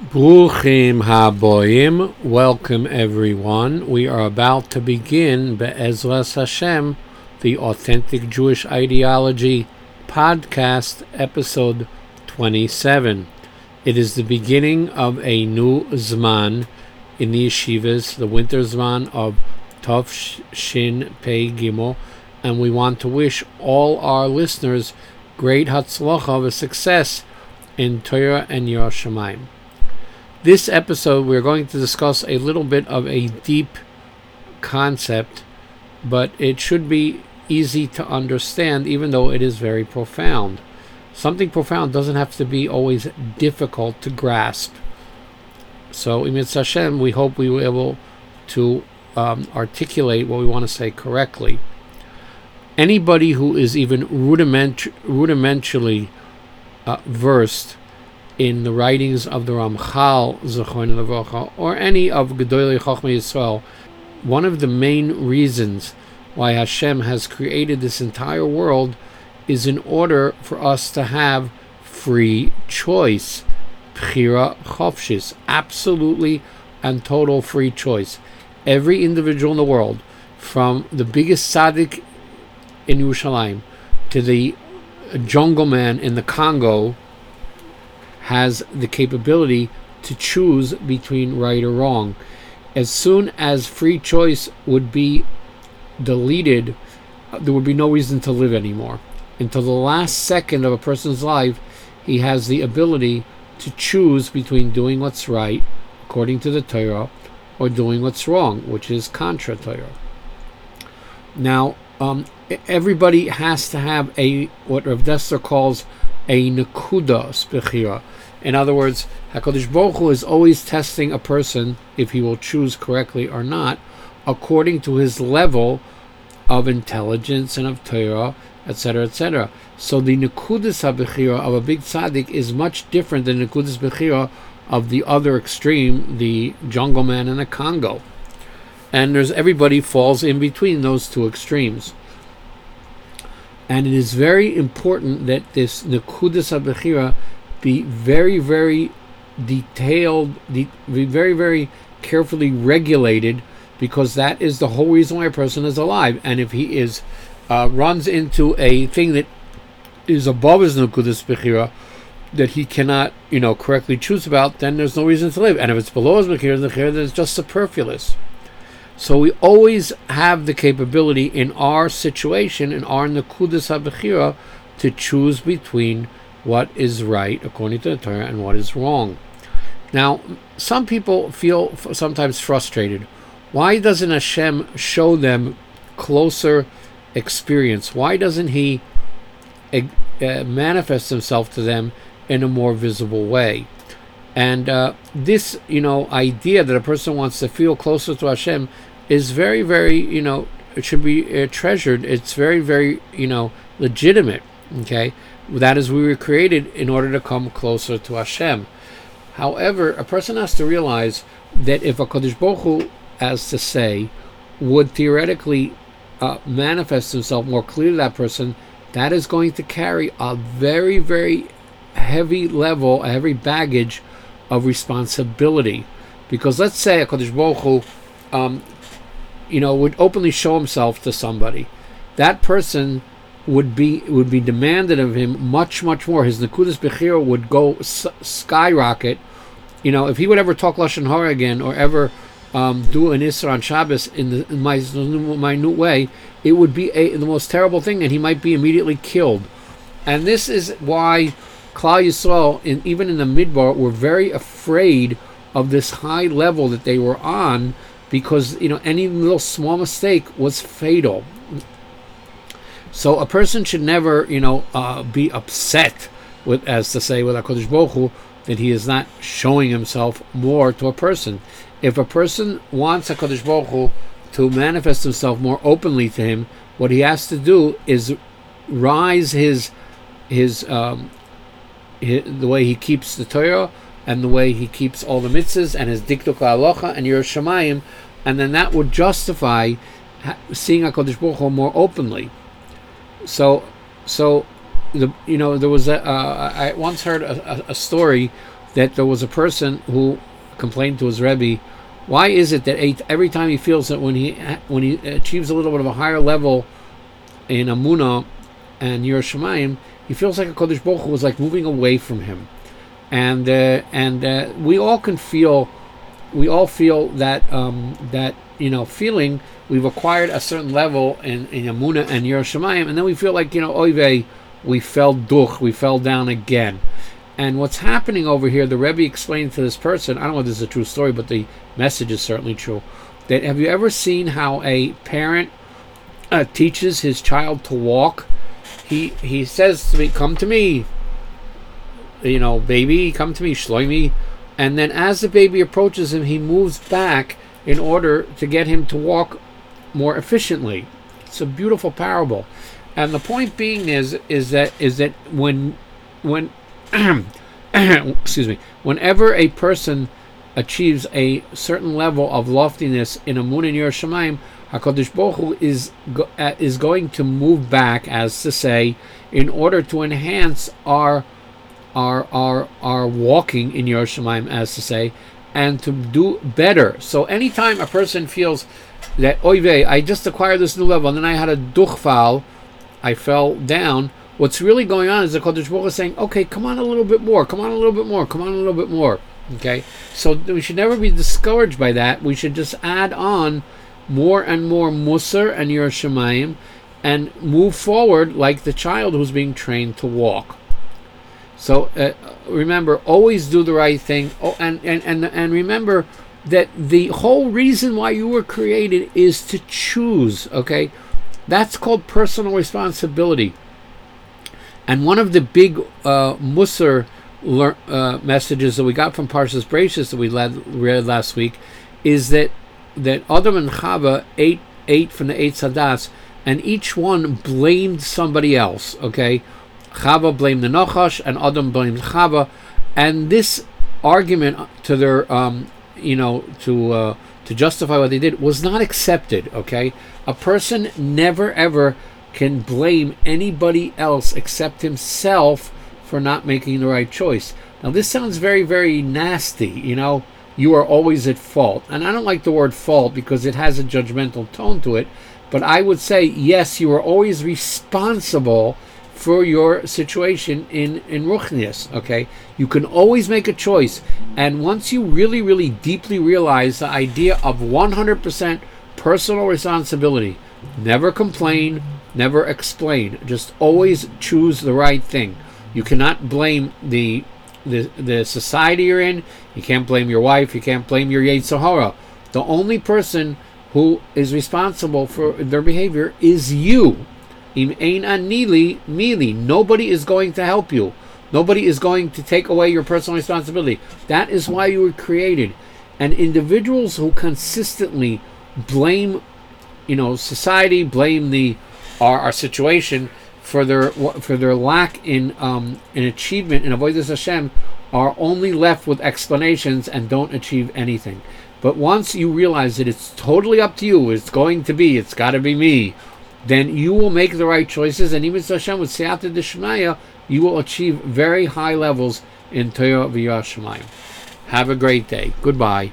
Bruchim haboim, welcome everyone. We are about to begin Be'ezras Hashem, the Authentic Jewish Ideology podcast, episode 27. It is the beginning of a new Zman in the yeshivas, the winter Zman of Tov Shin Pei Gimel, and we want to wish all our listeners great Hatzlacha of a success in Torah and Yiras Shamayim. This episode, we're going to discuss a little bit of a deep concept, but it should be easy to understand, even though it is very profound. Something profound doesn't have to be always difficult to grasp. So, in Hashem, we hope we be able to um, articulate what we want to say correctly. Anybody who is even rudiment- rudimentarily uh, versed in the writings of the Ramchal, Zechon Levocha, or any of Gedolei Chochmei Yisrael, one of the main reasons why Hashem has created this entire world is in order for us to have free choice. Bechira Chofshis, absolutely and total free choice. Every individual in the world, from the biggest tzaddik in Yerushalayim to the jungle man in the Congo, has the capability to choose between right or wrong. As soon as free choice would be deleted, there would be no reason to live anymore. Until the last second of a person's life, he has the ability to choose between doing what's right, according to the Torah, or doing what's wrong, which is contra Torah. Now, um, everybody has to have a what Rav Dessler calls a nekudas bechira. In other words, Hakadosh Baruch Hu is always testing a person if he will choose correctly or not, according to his level of intelligence and of Torah, etc., etc. So the nekudas habechira of a big tzaddik is much different than the nekudas bechira of the other extreme, the jungle man in the Congo. And there's everybody falls in between those two extremes. And it is very important that this nekudas habechira be very, very detailed, be very, very carefully regulated, because that is the whole reason why a person is alive. And if he is uh, runs into a thing that is above his nekudas bechira, that he cannot, you know, correctly choose about, then there's no reason to live. And if it's below his bechira, then it's just superfluous. So we always have the capability in our situation, in our nekudas habechira, to choose between what is right according to the Torah and what is wrong. Now, some people feel sometimes frustrated. Why doesn't Hashem show them closer experience? Why doesn't He uh, manifest Himself to them in a more visible way? And uh, this, you know, idea that a person wants to feel closer to Hashem is very, very, you know, it should be uh, treasured. It's very, very, you know, legitimate. Okay, that is, we were created in order to come closer to Hashem. However, a person has to realize that if Hakadosh Baruch Hu, as to say, would theoretically uh, manifest himself more clearly to that person, that is going to carry a very, very heavy level, a heavy baggage of responsibility. Because let's say Hakadosh Baruch Hu, um, you know, would openly show himself to somebody. That person would be would be demanded of him much much more. His nekudas bechira would go s- skyrocket. You know, if he would ever talk lashon hara again or ever um, do an isra on Shabbos in the in my minute way, it would be a, the most terrible thing, and he might be immediately killed. And this is why Klal Yisrael, in, even in the Midbar, were very afraid of this high level that they were on, because you know any little small mistake was fatal. So a person should never, you know, uh, be upset with, as to say, with Hakadosh Baruch Hu, that he is not showing himself more to a person. If a person wants Hakadosh Baruch Hu to manifest himself more openly to him, what he has to do is rise his his, um, his the way he keeps the Torah and the way he keeps all the mitzvahs and his dikduk halacha and Yiras Shamayim, and then that would justify seeing Hakadosh Baruch Hu more openly. So, so the you know there was a uh, I once heard a, a, a, story that there was a person who complained to his Rebbe, why is it that every time he feels that when he when he achieves a little bit of a higher level in Amuna and Yiras Shamayim, he feels like Hakadosh Baruch Hu was like moving away from him, and uh, and uh, we all can feel, we all feel that um, that you know feeling. We've acquired a certain level in in Amuna and Yiras Shamayim, and then we feel like you know Oive, we fell duch, we fell down again. And what's happening over here, the Rebbe explained to this person, I don't know if this is a true story, but the message is certainly true. That have you ever seen how a parent uh, teaches his child to walk? He he says to me, "Come to me, you know, baby, come to me, shloimi." And then as the baby approaches him, he moves back in order to get him to walk more efficiently. It's a beautiful parable. And the point being is is that is that when when excuse me, whenever a person achieves a certain level of loftiness in a moon in Yiras Shamayim, Hakadosh Baruch Hu is go, uh, is going to move back, as to say, in order to enhance our our our our walking in Yiras Shamayim, as to say, and to do better. So anytime a person feels that oive, I just acquired this new level, and then I had a duchfal, I fell down What's really going on is the Kodesh Baruch is saying, okay, come on a little bit more, come on a little bit more, come on a little bit more. Okay? So we should never be discouraged by that. We should just add on more and more Musar and Yiras Shamayim and move forward like the child who's being trained to walk. So uh, remember, always do the right thing. Oh, and, and, and, and remember that the whole reason why you were created is to choose, okay? That's called personal responsibility. And one of the big uh, Musar lear- uh, messages that we got from Parshas Bereishis that we led, read last week is that that Adam and Chava ate ate from the Eitz HaDaas, and each one blamed somebody else. Okay, Chava blamed the Nachash, and Adam blamed Chava, and this argument to their um, you know to uh, to justify what they did was not accepted. Okay, a person never ever can blame anybody else except himself for not making the right choice. Now, this sounds very, very nasty, you know. You are always at fault. And I don't like the word fault because it has a judgmental tone to it. But I would say, yes, you are always responsible for your situation in, in Ruchnias, okay? You can always make a choice. And once you really, really deeply realize the idea of 100% personal responsibility, never complain, Never explain. Just always choose the right thing. You cannot blame the the, the society you're in. You can't blame your wife. You can't blame your Yetzer Hara. The only person who is responsible for their behavior is you. Im ein. Nobody is going to help you. Nobody is going to take away your personal responsibility. That is why you were created. And individuals who consistently blame, you know, society, blame the our, our situation for their for their lack in um, in achievement in avodas Hashem are only left with explanations and don't achieve anything. But once you realize that it's totally up to you, it's going to be, it's got to be me, then you will make the right choices, and even Hashem with Siyata Deshmaya, you will achieve very high levels in Torah V'Yashamayim. Have a great day. Goodbye.